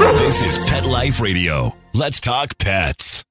This is Pet Life Radio. Let's talk pets.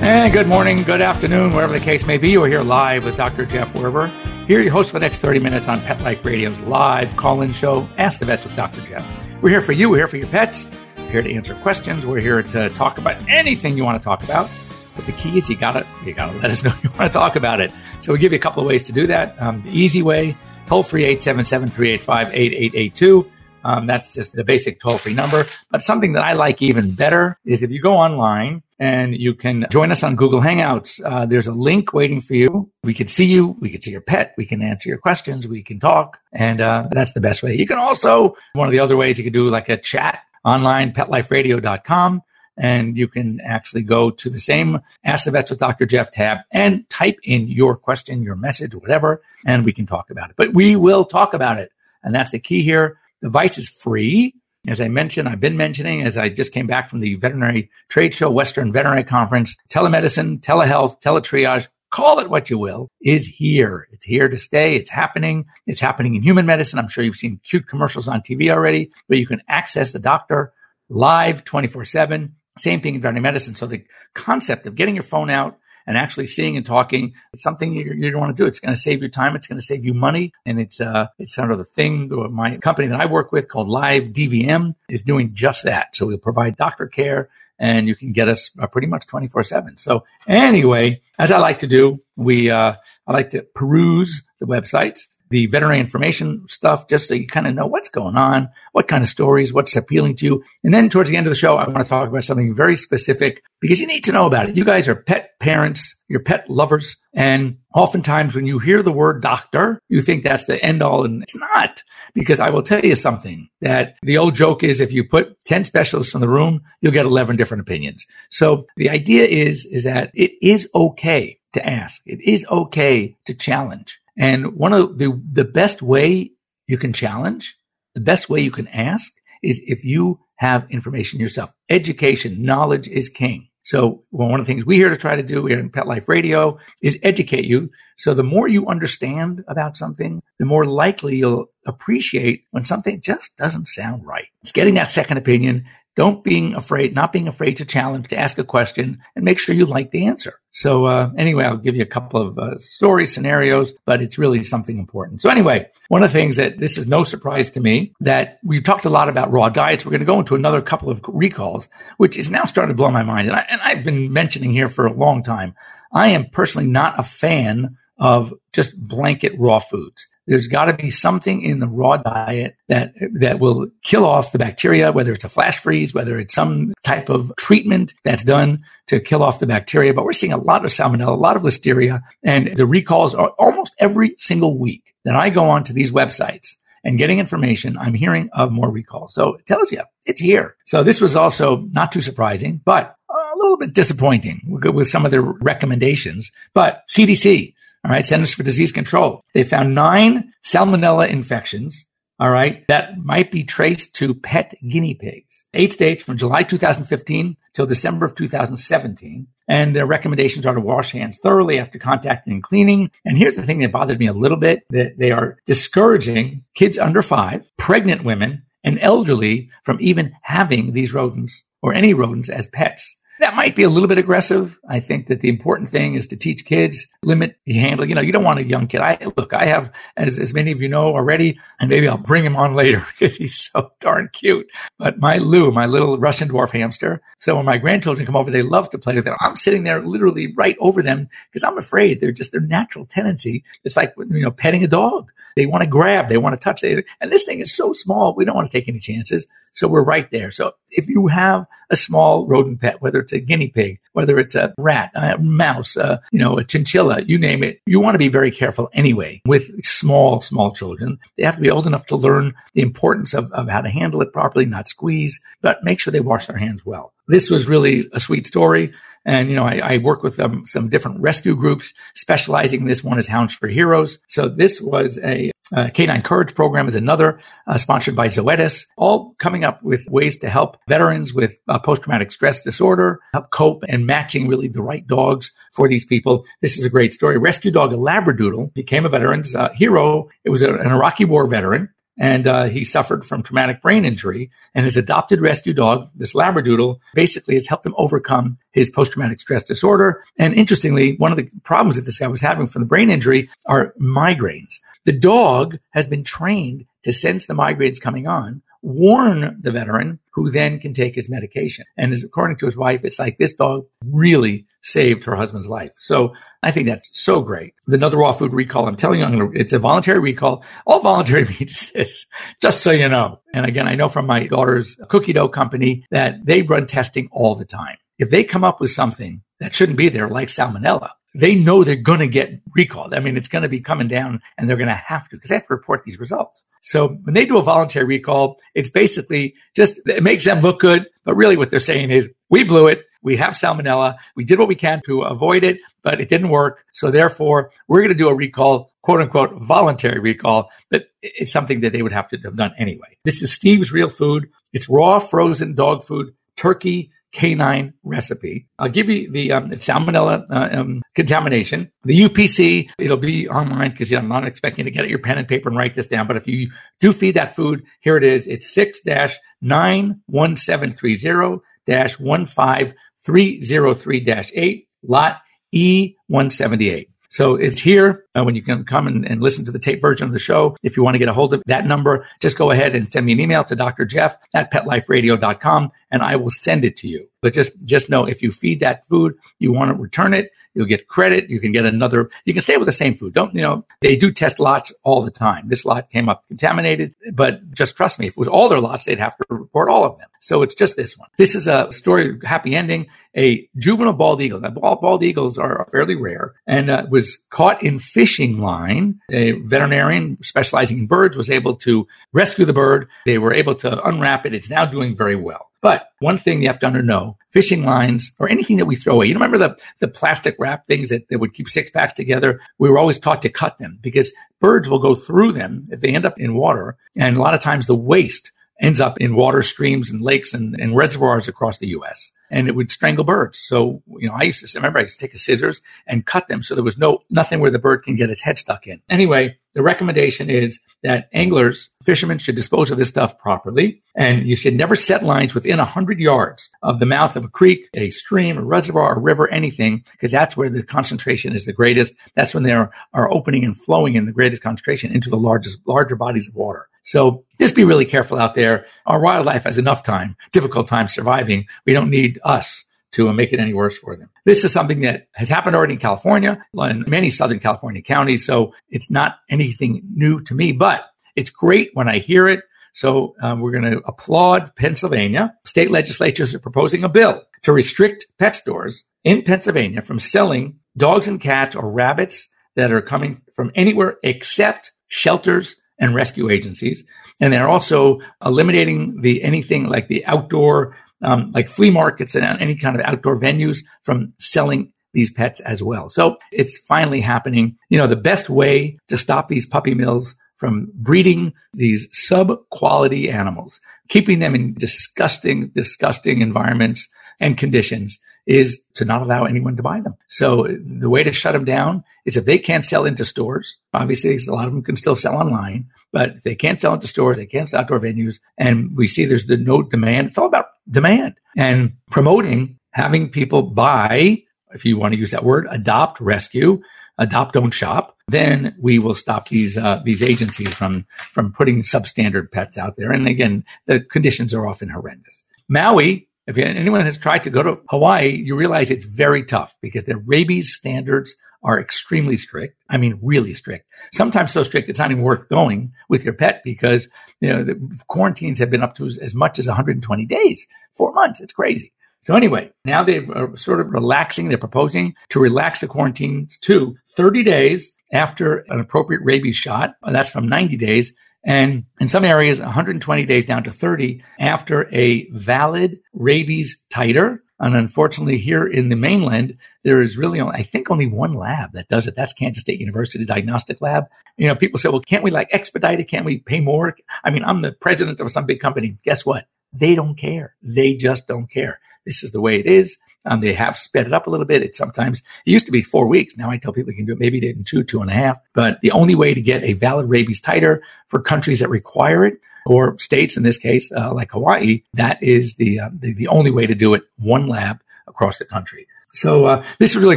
And good morning, good afternoon, wherever the case may be. We're here live with Dr. Jeff Werber. Here, your host for the next 30 minutes on Pet Life Radio's live call in show, Ask the Vets with Dr. Jeff. We're here for you, we're here for your pets, we're here to answer questions, we're here to talk about anything you want to talk about. But the key is you gotta you gotta let us know you want to talk about it. So we give you a couple of ways to do that. Um, the easy way, toll free 877 385 8882. Um, that's just the basic toll free number. But something that I like even better is if you go online and you can join us on Google Hangouts. Uh, there's a link waiting for you. We can see you. We can see your pet. We can answer your questions. We can talk. And uh, that's the best way. You can also, one of the other ways you can do like a chat online, petliferadio.com. And you can actually go to the same Ask the Vets with Dr. Jeff tab and type in your question, your message, whatever, and we can talk about it. But we will talk about it. And that's the key here. The device is free. As I mentioned, I've been mentioning as I just came back from the veterinary trade show, Western Veterinary Conference, telemedicine, telehealth, teletriage, call it what you will, is here. It's here to stay. It's happening. It's happening in human medicine. I'm sure you've seen cute commercials on TV already where you can access the doctor live 24 7. Same thing in veterinary medicine. So the concept of getting your phone out, and actually seeing and talking. It's something you, you want to do. It's going to save you time. It's going to save you money. And it's, uh, it's sort of the thing my company that I work with called Live DVM is doing just that. So we'll provide doctor care and you can get us uh, pretty much 24 seven. So anyway, as I like to do, we, uh, I like to peruse the websites the veterinary information stuff just so you kind of know what's going on, what kind of stories, what's appealing to you. And then towards the end of the show, I want to talk about something very specific because you need to know about it. You guys are pet parents, you're pet lovers. And oftentimes when you hear the word doctor, you think that's the end all. And it's not because I will tell you something that the old joke is if you put 10 specialists in the room, you'll get 11 different opinions. So the idea is, is that it is okay to ask. It is okay to challenge. And one of the, the best way you can challenge, the best way you can ask is if you have information yourself. Education, knowledge is king. So well, one of the things we here to try to do here in Pet Life Radio is educate you. So the more you understand about something, the more likely you'll appreciate when something just doesn't sound right. It's getting that second opinion don't being afraid, not being afraid to challenge, to ask a question and make sure you like the answer. So, uh, anyway, I'll give you a couple of uh, story scenarios, but it's really something important. So anyway, one of the things that this is no surprise to me that we've talked a lot about raw diets. We're going to go into another couple of recalls, which is now starting to blow my mind. And, I, and I've been mentioning here for a long time. I am personally not a fan of just blanket raw foods. There's got to be something in the raw diet that that will kill off the bacteria, whether it's a flash freeze, whether it's some type of treatment that's done to kill off the bacteria. But we're seeing a lot of salmonella, a lot of listeria, and the recalls are almost every single week that I go onto these websites and getting information, I'm hearing of more recalls. So it tells you it's here. So this was also not too surprising, but a little bit disappointing with some of their recommendations. But CDC, all right, Centers for Disease Control. They found nine salmonella infections, all right, that might be traced to pet guinea pigs. Eight states from July 2015 till December of 2017. And their recommendations are to wash hands thoroughly after contacting and cleaning. And here's the thing that bothered me a little bit that they are discouraging kids under five, pregnant women, and elderly from even having these rodents or any rodents as pets. That might be a little bit aggressive. I think that the important thing is to teach kids, limit handling. You know, you don't want a young kid. I look, I have, as, as many of you know already, and maybe I'll bring him on later because he's so darn cute. But my Lou, my little Russian dwarf hamster. So when my grandchildren come over, they love to play with them. I'm sitting there literally right over them because I'm afraid they're just their natural tendency. It's like, you know, petting a dog. They want to grab, they want to touch. They, and this thing is so small, we don't want to take any chances. So we're right there. So if you have a small rodent pet, whether it's a guinea pig, whether it's a rat, a mouse, uh, you know, a chinchilla, you name it, you want to be very careful anyway with small, small children. They have to be old enough to learn the importance of, of how to handle it properly, not squeeze, but make sure they wash their hands well. This was really a sweet story. And, you know, I, I work with um, some different rescue groups specializing in this. One is Hounds for Heroes. So this was a Canine Courage program is another, uh, sponsored by Zoetis, all coming up with ways to help veterans with uh, post-traumatic stress disorder, help cope and matching really the right dogs for these people. This is a great story. Rescue dog, a Labradoodle, became a veteran's uh, hero. It was a, an Iraqi war veteran and uh, he suffered from traumatic brain injury. And his adopted rescue dog, this Labradoodle, basically has helped him overcome his post traumatic stress disorder. And interestingly, one of the problems that this guy was having from the brain injury are migraines. The dog has been trained to sense the migraines coming on, warn the veteran, who then can take his medication. And as according to his wife, it's like this dog really saved her husband's life. So I think that's so great. Another raw food recall. I'm telling you, I'm gonna, it's a voluntary recall. All voluntary means this, just so you know. And again, I know from my daughter's cookie dough company that they run testing all the time. If they come up with something that shouldn't be there, like salmonella, they know they're going to get recalled. I mean, it's going to be coming down and they're going to have to because they have to report these results. So when they do a voluntary recall, it's basically just, it makes them look good. But really what they're saying is we blew it. We have salmonella. We did what we can to avoid it, but it didn't work. So therefore we're going to do a recall, quote unquote, voluntary recall, but it's something that they would have to have done anyway. This is Steve's real food. It's raw frozen dog food, turkey, canine recipe. I'll give you the um, salmonella uh, um, contamination. The UPC, it'll be online because I'm not expecting to get at your pen and paper and write this down. But if you do feed that food, here it is. It's 6 91730 15303 8, lot E178. So it's here uh, when you can come and, and, listen to the tape version of the show. If you want to get a hold of that number, just go ahead and send me an email to Dr. Jeff at petliferadio.com and I will send it to you. But just, just know if you feed that food, you want to return it, You'll get credit. You can get another. You can stay with the same food. Don't, you know, they do test lots all the time. This lot came up contaminated, but just trust me, if it was all their lots, they'd have to report all of them. So it's just this one. This is a story, happy ending. A juvenile bald eagle. Now, bald eagles are fairly rare and uh, was caught in fishing line. A veterinarian specializing in birds was able to rescue the bird. They were able to unwrap it. It's now doing very well. But one thing you have to know, fishing lines or anything that we throw away. You remember the, the plastic wrap things that, that would keep six packs together? We were always taught to cut them because birds will go through them if they end up in water. And a lot of times the waste ends up in water streams and lakes and, and reservoirs across the U.S. And it would strangle birds. So, you know, I used to, remember I used to take a scissors and cut them so there was no, nothing where the bird can get its head stuck in. Anyway, the recommendation is that anglers, fishermen should dispose of this stuff properly. And you should never set lines within a 100 yards of the mouth of a creek, a stream, a reservoir, a river, anything, because that's where the concentration is the greatest. That's when they are, are opening and flowing in the greatest concentration into the largest, larger bodies of water. So just be really careful out there. Our wildlife has enough time, difficult time surviving. We don't need us to make it any worse for them. This is something that has happened already in California, in many Southern California counties. So it's not anything new to me, but it's great when I hear it. So um, we're going to applaud Pennsylvania. State legislatures are proposing a bill to restrict pet stores in Pennsylvania from selling dogs and cats or rabbits that are coming from anywhere except shelters and rescue agencies. And they're also eliminating the anything like the outdoor, um, like flea markets and any kind of outdoor venues from selling these pets as well. So it's finally happening. You know, the best way to stop these puppy mills from breeding these sub quality animals, keeping them in disgusting, disgusting environments and conditions is to not allow anyone to buy them. So the way to shut them down is if they can't sell into stores, obviously a lot of them can still sell online, but if they can't sell into stores, they can't sell outdoor venues. And we see there's the no demand. It's all about demand and promoting having people buy, if you want to use that word, adopt, rescue, adopt, don't shop. Then we will stop these uh, these agencies from from putting substandard pets out there. And again, the conditions are often horrendous. Maui if anyone has tried to go to Hawaii, you realize it's very tough because the rabies standards are extremely strict. I mean, really strict. Sometimes so strict it's not even worth going with your pet because you know the quarantines have been up to as much as 120 days, four months. It's crazy. So anyway, now they're uh, sort of relaxing. They're proposing to relax the quarantines to 30 days after an appropriate rabies shot. And that's from 90 days and in some areas, 120 days down to 30 after a valid rabies titer. And unfortunately, here in the mainland, there is really, only, I think, only one lab that does it. That's Kansas State University Diagnostic Lab. You know, people say, well, can't we like expedite it? Can't we pay more? I mean, I'm the president of some big company. Guess what? They don't care. They just don't care. This is the way it is. Um, they have sped it up a little bit. It sometimes it used to be four weeks. Now I tell people you can do it maybe in two, two and a half. But the only way to get a valid rabies titer for countries that require it, or states in this case, uh, like Hawaii, that is the, uh, the the only way to do it. One lab across the country. So uh, this is really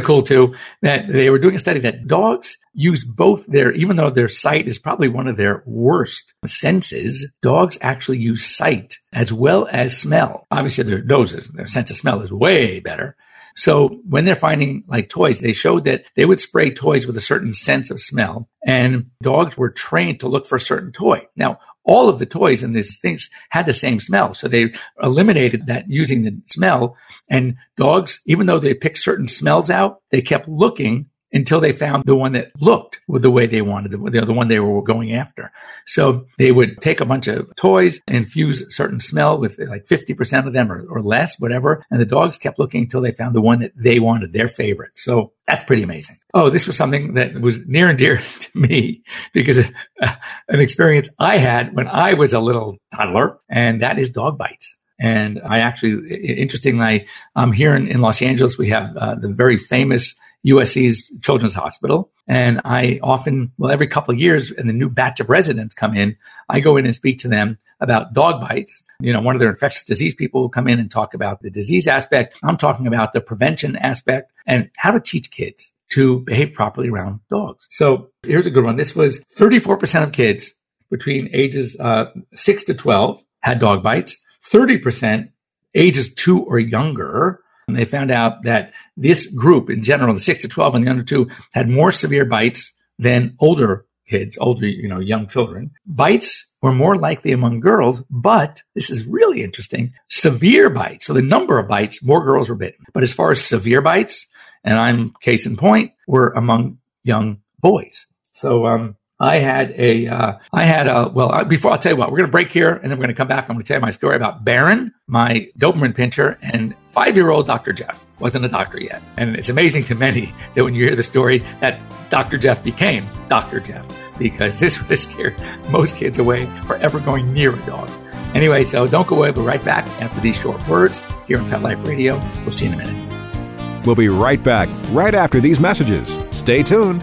cool too. That they were doing a study that dogs use both their, even though their sight is probably one of their worst senses, dogs actually use sight as well as smell. Obviously, their noses, their sense of smell is way better. So when they're finding like toys, they showed that they would spray toys with a certain sense of smell and dogs were trained to look for a certain toy. Now, all of the toys in these things had the same smell. So they eliminated that using the smell and dogs, even though they picked certain smells out, they kept looking until they found the one that looked the way they wanted, the, the one they were going after. So they would take a bunch of toys, infuse a certain smell with like 50% of them or, or less, whatever. And the dogs kept looking until they found the one that they wanted, their favorite. So that's pretty amazing. Oh, this was something that was near and dear to me because uh, an experience I had when I was a little toddler, and that is dog bites. And I actually, interestingly, um, here in, in Los Angeles, we have uh, the very famous USC's Children's Hospital. And I often, well, every couple of years, and the new batch of residents come in, I go in and speak to them about dog bites. You know, one of their infectious disease people will come in and talk about the disease aspect. I'm talking about the prevention aspect and how to teach kids to behave properly around dogs. So here's a good one. This was 34% of kids between ages uh, 6 to 12 had dog bites. 30% ages 2 or younger and they found out that this group in general, the six to 12 and the under two, had more severe bites than older kids, older, you know, young children. Bites were more likely among girls, but this is really interesting. Severe bites. So the number of bites, more girls were bitten. But as far as severe bites, and I'm case in point, were among young boys. So, um, I had a, uh, I had a, well, before I'll tell you what, we're going to break here and then we're going to come back. I'm going to tell you my story about Baron, my Doberman pinscher, and five year old Dr. Jeff. Wasn't a doctor yet. And it's amazing to many that when you hear the story that Dr. Jeff became Dr. Jeff because this would scare most kids away for ever going near a dog. Anyway, so don't go away. We'll be right back after these short words here on Pet Life Radio. We'll see you in a minute. We'll be right back right after these messages. Stay tuned.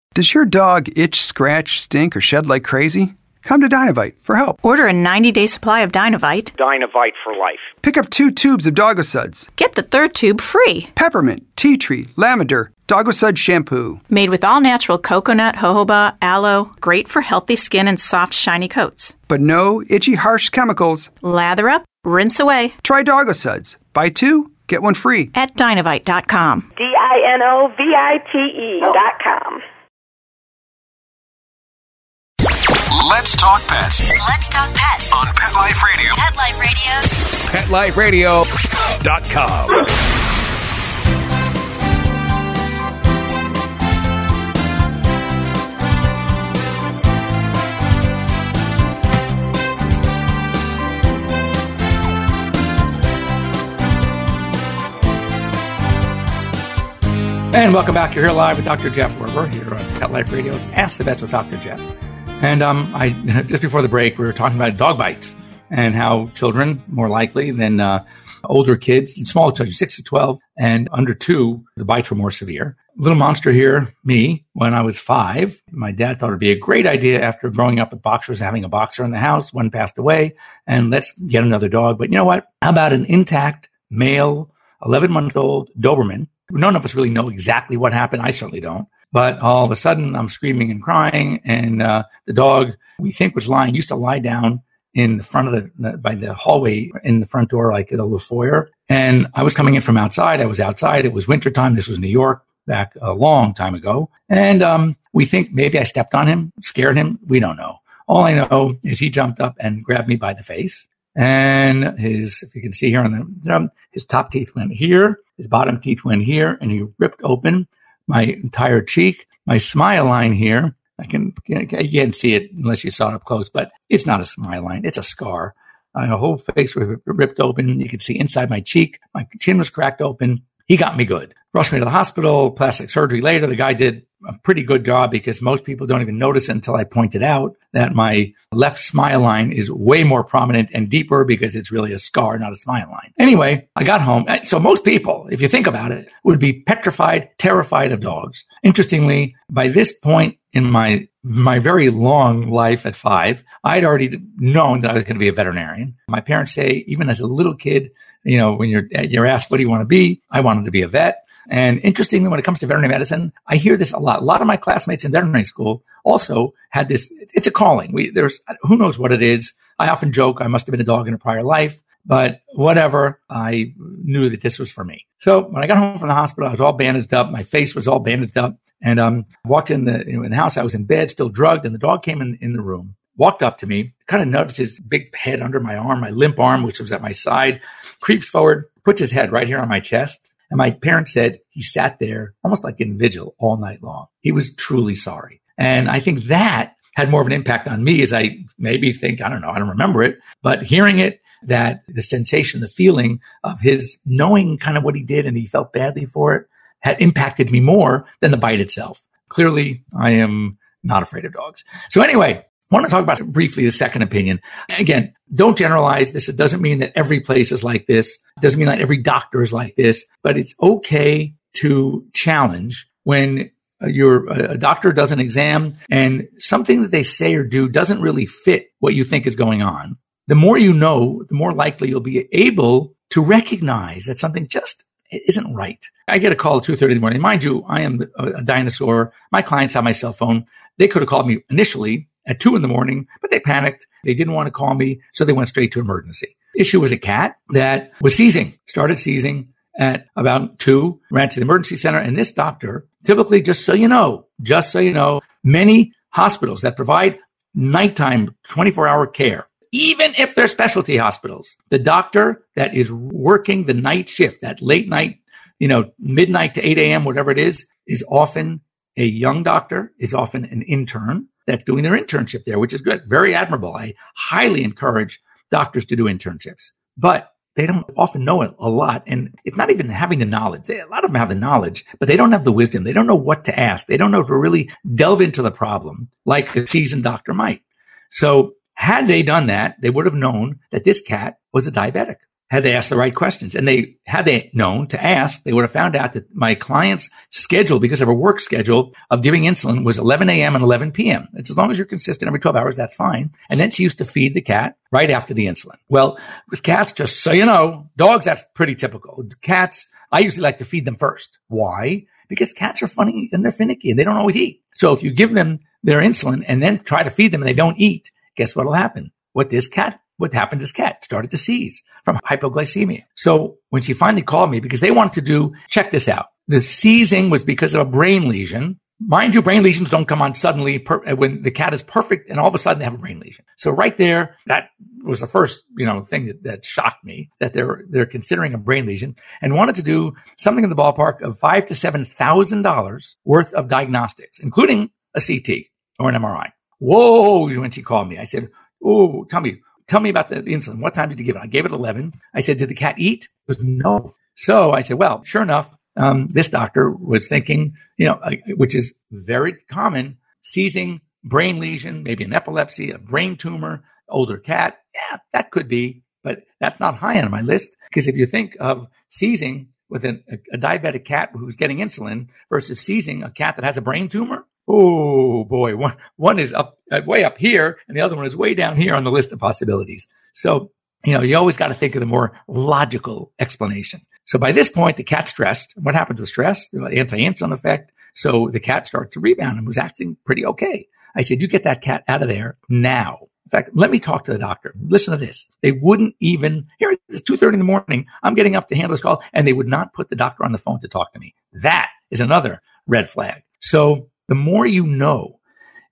Does your dog itch, scratch, stink, or shed like crazy? Come to Dinovite for help. Order a 90 day supply of Dinovite. Dinovite for life. Pick up two tubes of Doggo Suds. Get the third tube free. Peppermint, tea tree, lavender, Doggo Sud shampoo. Made with all natural coconut, jojoba, aloe, great for healthy skin and soft, shiny coats. But no itchy, harsh chemicals. Lather up, rinse away. Try Doggo Suds. Buy two, get one free. At dinovite.com. D I N O V I T E.com. Let's talk pets Let's talk pets on Pet Life Radio. Pet Life Radio. PetLifeRadio.com. And welcome back. You're here live with Dr. Jeff Werber here on Pet Life Radio's Ask the Vets with Dr. Jeff. And um, I just before the break, we were talking about dog bites and how children more likely than uh, older kids, small children, six to twelve and under two, the bites were more severe. Little monster here, me, when I was five, my dad thought it'd be a great idea after growing up with boxers, having a boxer in the house. One passed away, and let's get another dog. But you know what? How about an intact male, eleven month old Doberman? None of us really know exactly what happened. I certainly don't. But all of a sudden, I'm screaming and crying, and uh, the dog we think was lying used to lie down in the front of the, by the hallway in the front door, like the little foyer. And I was coming in from outside. I was outside. It was wintertime. This was New York back a long time ago. And um, we think maybe I stepped on him, scared him. We don't know. All I know is he jumped up and grabbed me by the face. And his, if you can see here on the drum, his top teeth went here, his bottom teeth went here, and he ripped open my entire cheek, my smile line here. I can, you can't see it unless you saw it up close, but it's not a smile line. It's a scar. My whole face was ripped open. You could see inside my cheek. My chin was cracked open. He got me good. Rushed me to the hospital, plastic surgery later. The guy did a pretty good job because most people don't even notice it until I pointed out that my left smile line is way more prominent and deeper because it's really a scar, not a smile line. Anyway, I got home. So most people, if you think about it, would be petrified, terrified of dogs. Interestingly, by this point in my my very long life at five, I'd already known that I was going to be a veterinarian. My parents say, even as a little kid, you know, when you're you're asked what do you want to be, I wanted to be a vet. And interestingly, when it comes to veterinary medicine, I hear this a lot. A lot of my classmates in veterinary school also had this. It's a calling. We there's who knows what it is. I often joke I must have been a dog in a prior life, but whatever. I knew that this was for me. So when I got home from the hospital, I was all bandaged up. My face was all bandaged up, and um, walked in the you know, in the house. I was in bed, still drugged, and the dog came in in the room. Walked up to me, kind of noticed his big head under my arm, my limp arm, which was at my side, creeps forward, puts his head right here on my chest, and my parents said he sat there almost like in vigil all night long. He was truly sorry. And I think that had more of an impact on me as I maybe think, I don't know, I don't remember it, but hearing it, that the sensation, the feeling of his knowing kind of what he did and he felt badly for it had impacted me more than the bite itself. Clearly, I am not afraid of dogs. So anyway, I want to talk about briefly the second opinion. Again, don't generalize this. It doesn't mean that every place is like this. It doesn't mean that every doctor is like this, but it's okay to challenge when uh, your uh, a doctor does an exam and something that they say or do doesn't really fit what you think is going on. The more you know, the more likely you'll be able to recognize that something just isn't right. I get a call at 2.30 in the morning. Mind you, I am a dinosaur. My clients have my cell phone. They could have called me initially at two in the morning, but they panicked. They didn't want to call me, so they went straight to emergency. issue was a cat that was seizing, started seizing at about two, ran to the emergency center. And this doctor, typically, just so you know, just so you know, many hospitals that provide nighttime 24 hour care, even if they're specialty hospitals, the doctor that is working the night shift, that late night, you know, midnight to 8 a.m., whatever it is, is often a young doctor, is often an intern that's doing their internship there, which is good. Very admirable. I highly encourage doctors to do internships, but they don't often know a lot. And it's not even having the knowledge. They, a lot of them have the knowledge, but they don't have the wisdom. They don't know what to ask. They don't know to really delve into the problem like a seasoned doctor might. So had they done that, they would have known that this cat was a diabetic had they asked the right questions. And they, had they known to ask, they would have found out that my client's schedule, because of her work schedule of giving insulin was 11 a.m. and 11 p.m. It's as long as you're consistent every 12 hours, that's fine. And then she used to feed the cat right after the insulin. Well, with cats, just so you know, dogs, that's pretty typical. Cats, I usually like to feed them first. Why? Because cats are funny and they're finicky and they don't always eat. So if you give them their insulin and then try to feed them and they don't eat, guess what'll happen? What this cat what happened to this cat started to seize from hypoglycemia. So when she finally called me because they wanted to do, check this out. The seizing was because of a brain lesion. Mind you, brain lesions don't come on suddenly per, uh, when the cat is perfect and all of a sudden they have a brain lesion. So right there, that was the first, you know, thing that, that shocked me that they're, they're considering a brain lesion and wanted to do something in the ballpark of five to seven thousand dollars worth of diagnostics, including a CT or an MRI. Whoa, when she called me, I said, Oh, tell me, tell me about the, the, insulin. What time did you give it? I gave it 11. I said, did the cat eat? It was no. So I said, well, sure enough, um, this doctor was thinking, you know, which is very common, seizing brain lesion, maybe an epilepsy, a brain tumor, older cat. Yeah, that could be, but that's not high on my list. Because if you think of seizing with an, a, a diabetic cat who's getting insulin versus seizing a cat that has a brain tumor, oh boy, one one is up uh, way up here, and the other one is way down here on the list of possibilities. So you know, you always got to think of the more logical explanation. So by this point, the cat's stressed. What happened to stress? The anti-insulin effect. So the cat started to rebound and was acting pretty okay. I said, you get that cat out of there now. In fact, let me talk to the doctor. Listen to this. They wouldn't even, here it's 2.30 in the morning. I'm getting up to handle this call and they would not put the doctor on the phone to talk to me. That is another red flag. So the more you know,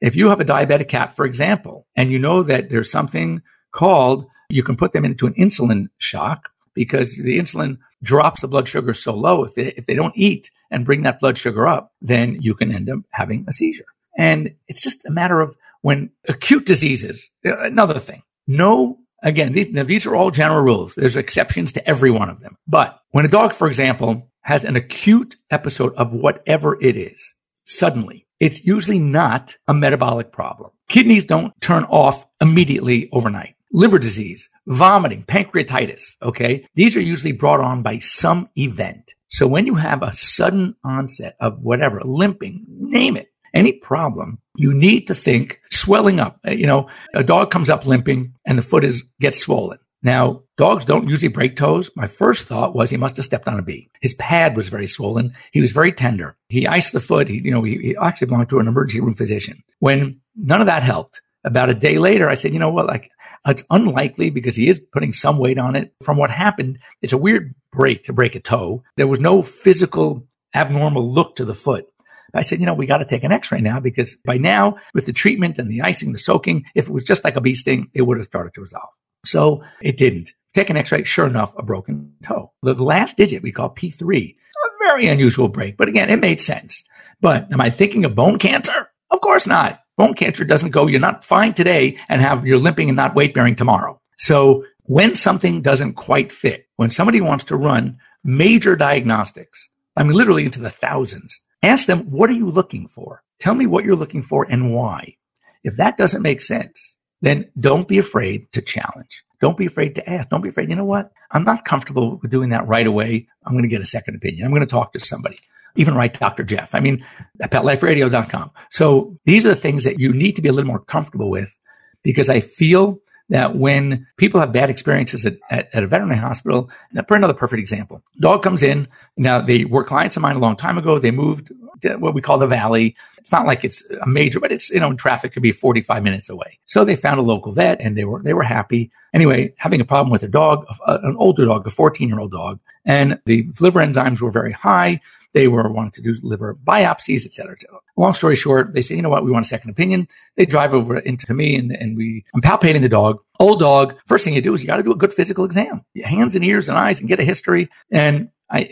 if you have a diabetic cat, for example, and you know that there's something called, you can put them into an insulin shock because the insulin drops the blood sugar so low. If they, if they don't eat and bring that blood sugar up, then you can end up having a seizure. And it's just a matter of when acute diseases, another thing, no, again, these, these are all general rules. There's exceptions to every one of them. But when a dog, for example, has an acute episode of whatever it is, suddenly, it's usually not a metabolic problem. Kidneys don't turn off immediately overnight. Liver disease, vomiting, pancreatitis, okay? These are usually brought on by some event. So when you have a sudden onset of whatever, limping, name it, any problem, you need to think swelling up. Uh, you know, a dog comes up limping and the foot is gets swollen. Now, dogs don't usually break toes. My first thought was he must have stepped on a bee. His pad was very swollen. He was very tender. He iced the foot. He, you know, he, he actually belonged to an emergency room physician. When none of that helped, about a day later, I said, you know what, like it's unlikely because he is putting some weight on it. From what happened, it's a weird break to break a toe. There was no physical abnormal look to the foot. I said, you know, we got to take an x-ray now because by now with the treatment and the icing, the soaking, if it was just like a bee sting, it would have started to resolve. So it didn't. Take an x-ray, sure enough, a broken toe. The last digit we call P3, a very unusual break, but again, it made sense. But am I thinking of bone cancer? Of course not. Bone cancer doesn't go, you're not fine today and have, you're limping and not weight bearing tomorrow. So when something doesn't quite fit, when somebody wants to run major diagnostics, I mean, literally into the thousands, ask them, what are you looking for? Tell me what you're looking for and why. If that doesn't make sense, then don't be afraid to challenge. Don't be afraid to ask. Don't be afraid. You know what? I'm not comfortable with doing that right away. I'm going to get a second opinion. I'm going to talk to somebody. Even write Dr. Jeff. I mean, at petliferadio.com. So these are the things that you need to be a little more comfortable with because I feel that when people have bad experiences at, at, at a veterinary hospital, for another perfect example, dog comes in. Now they were clients of mine a long time ago. They moved Uh, what we call the valley. It's not like it's a major, but it's, you know, traffic could be 45 minutes away. So they found a local vet and they were, they were happy. Anyway, having a problem with a dog, uh, an older dog, a 14 year old dog, and the liver enzymes were very high. They were wanting to do liver biopsies, et cetera, et cetera. Long story short, they say, you know what? We want a second opinion. They drive over into me and, and we, I'm palpating the dog. Old dog. First thing you do is you got to do a good physical exam, hands and ears and eyes and get a history. And I,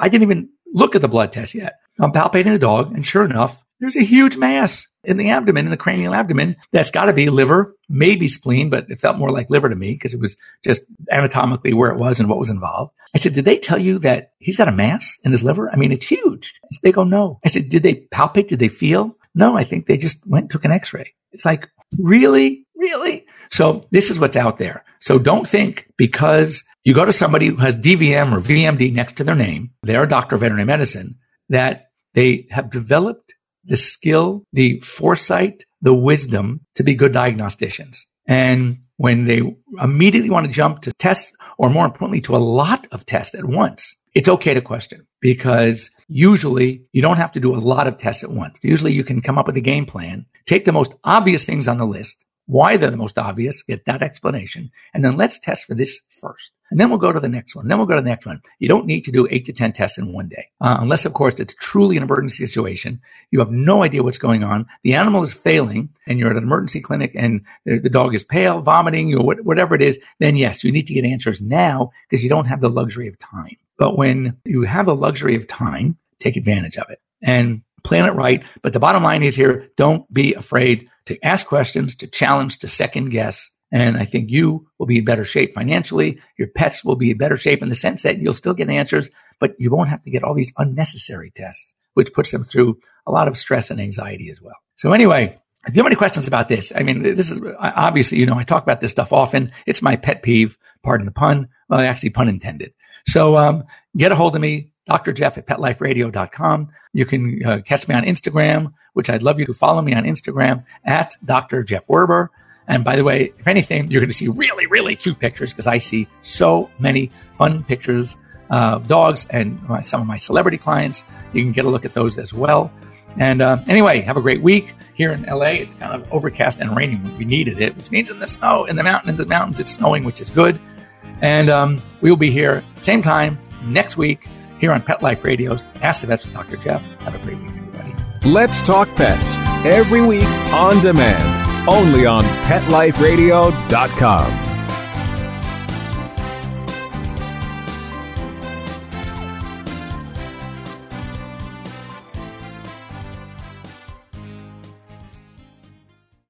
I didn't even look at the blood test yet. I'm palpating the dog and sure enough, there's a huge mass in the abdomen, in the cranial abdomen. That's got to be liver, maybe spleen, but it felt more like liver to me because it was just anatomically where it was and what was involved. I said, did they tell you that he's got a mass in his liver? I mean, it's huge. They go, no. I said, did they palpate? Did they feel? No, I think they just went and took an x-ray. It's like, really? Really? So this is what's out there. So don't think because you go to somebody who has DVM or VMD next to their name, they're a doctor of veterinary medicine, that they have developed the skill, the foresight, the wisdom to be good diagnosticians. And when they immediately want to jump to tests, or more importantly, to a lot of tests at once, it's okay to question because usually you don't have to do a lot of tests at once. Usually you can come up with a game plan, take the most obvious things on the list, why they're the most obvious, get that explanation, and then let's test for this first. And then we'll go to the next one. Then we'll go to the next one. You don't need to do eight to 10 tests in one day. Uh, unless, of course, it's truly an emergency situation. You have no idea what's going on. The animal is failing and you're at an emergency clinic and the, the dog is pale, vomiting, or whatever it is. Then yes, you need to get answers now because you don't have the luxury of time. But when you have the luxury of time, take advantage of it and plan it right. But the bottom line is here, don't be afraid to ask questions, to challenge, to second guess. And I think you will be in better shape financially. Your pets will be in better shape in the sense that you'll still get answers, but you won't have to get all these unnecessary tests, which puts them through a lot of stress and anxiety as well. So anyway, if you have any questions about this, I mean, this is obviously, you know, I talk about this stuff often. It's my pet peeve. Pardon the pun. Well, actually, pun intended. So um, get a hold of me. Dr. Jeff at petliferadio.com. You can uh, catch me on Instagram, which I'd love you to follow me on Instagram at Dr. Jeff Werber. And by the way, if anything, you're going to see really, really cute pictures because I see so many fun pictures uh, dogs and my, some of my celebrity clients. You can get a look at those as well. And uh, anyway, have a great week here in LA. It's kind of overcast and raining. We needed it, which means in the snow, in the mountain, in the mountains, it's snowing, which is good. And um, we will be here same time next week here on Pet Life Radio's Ask the Vets with Dr. Jeff. Have a great week, everybody. Let's talk pets every week on demand, only on PetLifeRadio.com.